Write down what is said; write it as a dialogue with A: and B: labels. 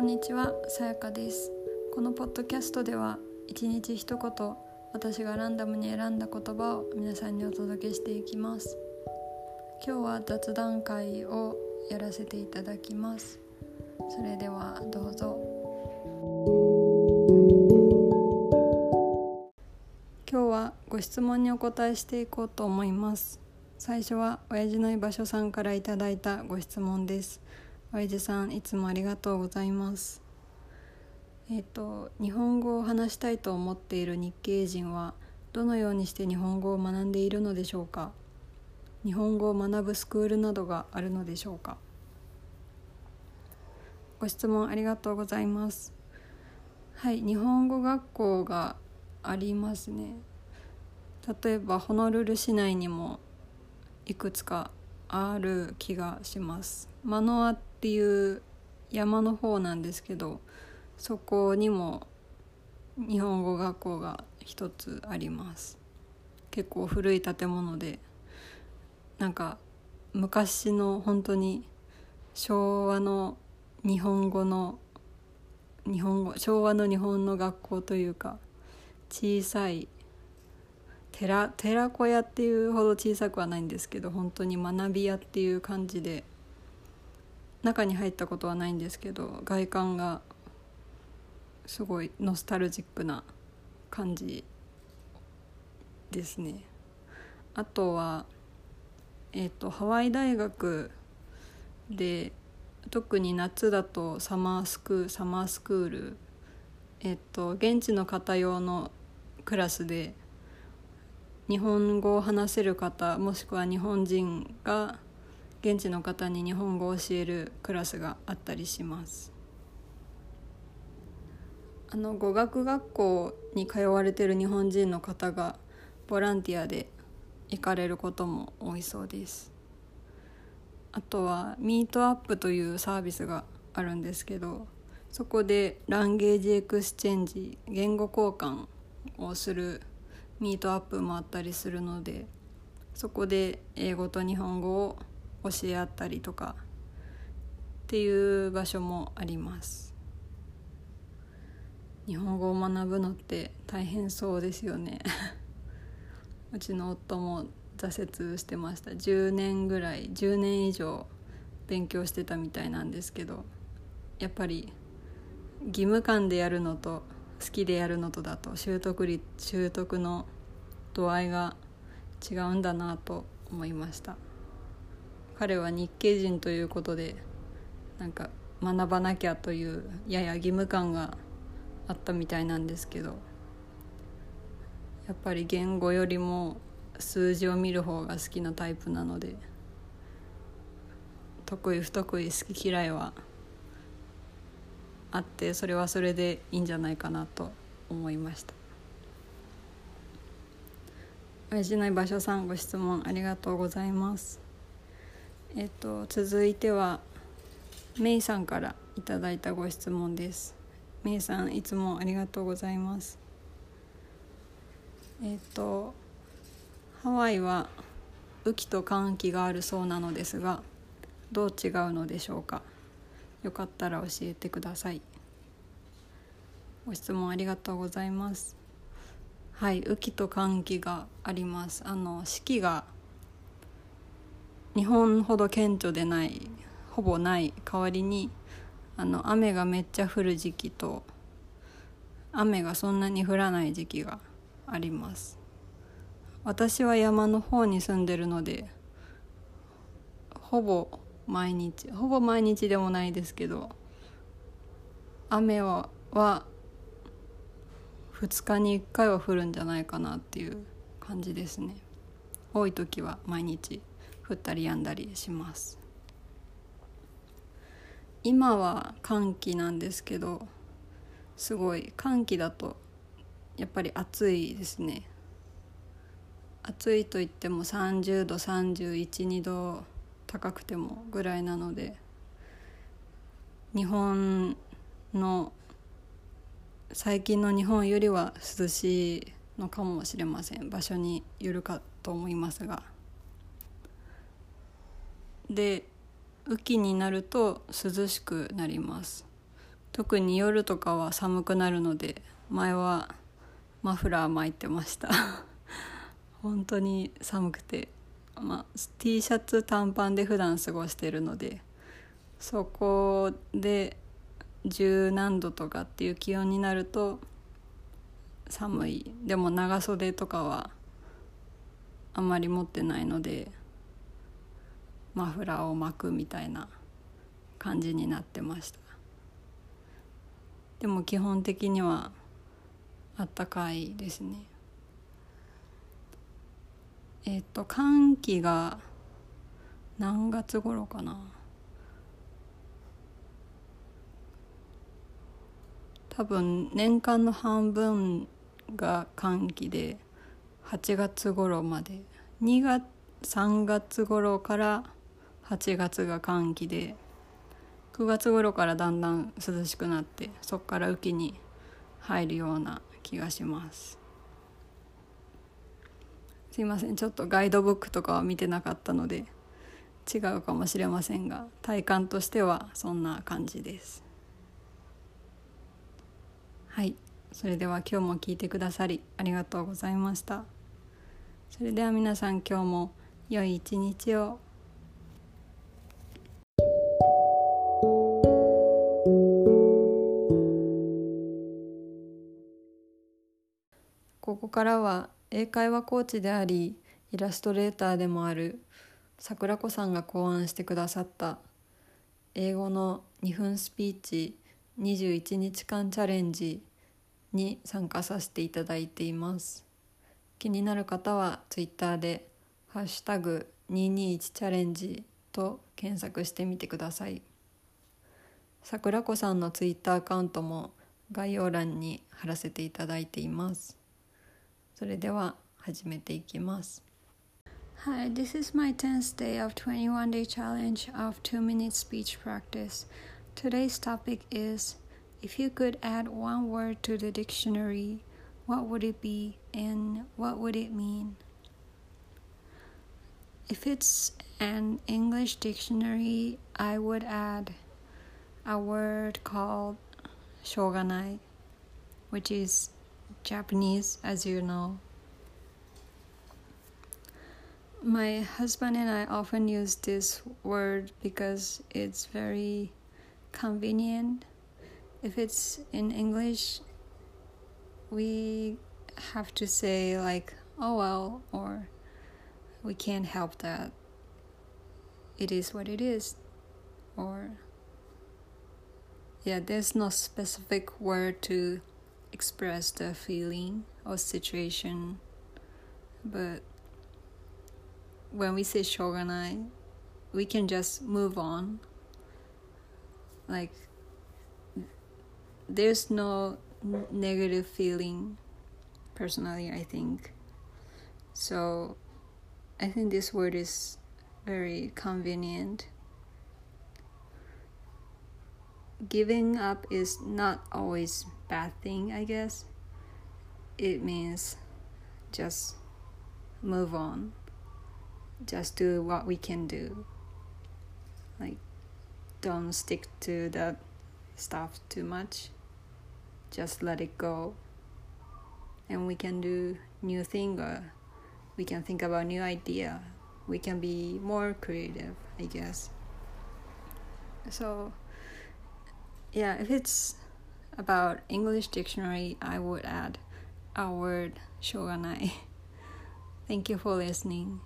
A: こんにちは、さやかです。このポッドキャストでは一日一言私がランダムに選んだ言葉を皆さんにお届けしていきます。今日は雑談会をやらせていただきます。それではどうぞ。今日はご質問にお答えしていこうと思います。最初は親父の居場所さんからいただいたご質問です。親父さんいつもありがとうございます。えっ、と日本語を話したいと思っている日系人はどのようにして日本語を学んでいるのでしょうか？日本語を学ぶスクールなどがあるのでしょうか？ご質問ありがとうございます。はい日本語学校がありますね。例えばホノルル市内にもいくつかある気がします。マノアっていう山の方なんですけどそこにも日本語学校が一つあります。結構古い建物でなんか昔の本当に昭和の日本語の日本語昭和の日本の学校というか小さい寺寺子屋っていうほど小さくはないんですけど本当に学び屋っていう感じで中に入ったことはないんですけど外観がすごいノスタルジックな感じですね。あとはえっ、ー、とハワイ大学で特に夏だとサマースクーサマースクールえっ、ー、と現地の方用のクラスで日本語を話せる方もしくは日本人が現地の方に日本語を教えるクラスがあったりします。あの語学学校に通われてる日本人の方がボランティアで行かれることも多いそうです。あとはミートアップというサービスがあるんですけどそこで language exchange 言語交換をする meetup もあったりするのでそこで英語と日本語を教え合ったりとかっていう場所もあります。日本語を学ぶのって大変そうですよね。うちの夫も挫折してました。10年ぐらい10年以上勉強してたみたいなんですけどやっぱり義務感でやるのと好きでやるのとだと習得率習得の度合いが違うんだなと思いました。彼は日系人ということでなんか学ばなきゃというやや義務感があったみたいなんですけどやっぱり言語よりも数字を見る方が好きなタイプなので得意不得意好き嫌いはあってそれはそれでいいんじゃないかなと思いました。親父の場所さんご質問ありがとうございます。えっと続いてはメイさんからいただいたご質問です。メイさんいつもありがとうございます。えっとハワイは雨季と寒気があるそうなのですがどう違うのでしょうか？よかったら教えてください。ご質問ありがとうございます。はい雨季と寒気があります。あの四季が日本ほど顕著でないほぼない代わりにあの雨がめっちゃ降る時期と雨がそんなに降らない時期があります。私は山の方に住んでるのでほぼ毎日ほぼ毎日でもないですけど雨はは2日に1回は降るんじゃないかなっていう感じですね。多い時は毎日。降ったり止んだりします。今は寒気なんですけどすごい寒気だとやっぱり暑いですね。暑いといっても30度312度高くてもぐらいなので日本の最近の日本よりは涼しいのかもしれません。場所によるかと思いますが。で雨季になると涼しくなります。特に夜とかは寒くなるので前はマフラー巻いてました。本当に寒くて、ま、T シャツ短パンで普段過ごしてるのでそこで十何度とかっていう気温になると寒い。でも長袖とかはあんまり持ってないのでマフラーを巻くみたいな感じになってました。でも基本的にはあったかいですね。えっ、と寒気が何月頃かな。多分年間の半分が寒気で8月頃まで。2月3月頃から8月が寒気で9月頃からだんだん涼しくなってそこから雨季に入るような気がします。すいませんちょっとガイドブックとかは見てなかったので違うかもしれませんが体感としてはそんな感じです。はいそれでは今日も聞いてくださりありがとうございました。それでは皆さん今日も良い一日を。ここからは英会話コーチでありイラストレーターでもある桜子さんが考案してくださった英語の2分スピーチ21日間チャレンジに参加させていただいています。気になる方は Twitter で「ハッシュタグ #221 チャレンジ」と検索してみてください。桜子さんの Twitter アカウントも概要欄に貼らせていただいています。それでは始めていきます Hi, this is my 10th day of 21 day challenge of 2 minute speech practice. Today's topic is if you could add one word to the dictionary, what would it be and what would it mean? If it's an English dictionary, I would add a word called shoganai, which is Japanese, as you know. My husband and I often use this word because it's very convenient. If it's in English, we have to say, like, oh well, or we can't help that. It is what it is. Or, yeah, there's no specific word to express the feeling or situation. But when we say shogunai, we can just move on. Like, there's no negative feeling, personally, I think. So, I think this word is very convenient. Giving up is not always bad thing, I guess. It means just move on. Just do what we can do. Like don't stick to that stuff too much. Just let it go. And we can do new thing or we can think about new idea. We can be more creative, I guess. So yeah, if it's about English dictionary, I would add our word shoganai. Thank you for listening.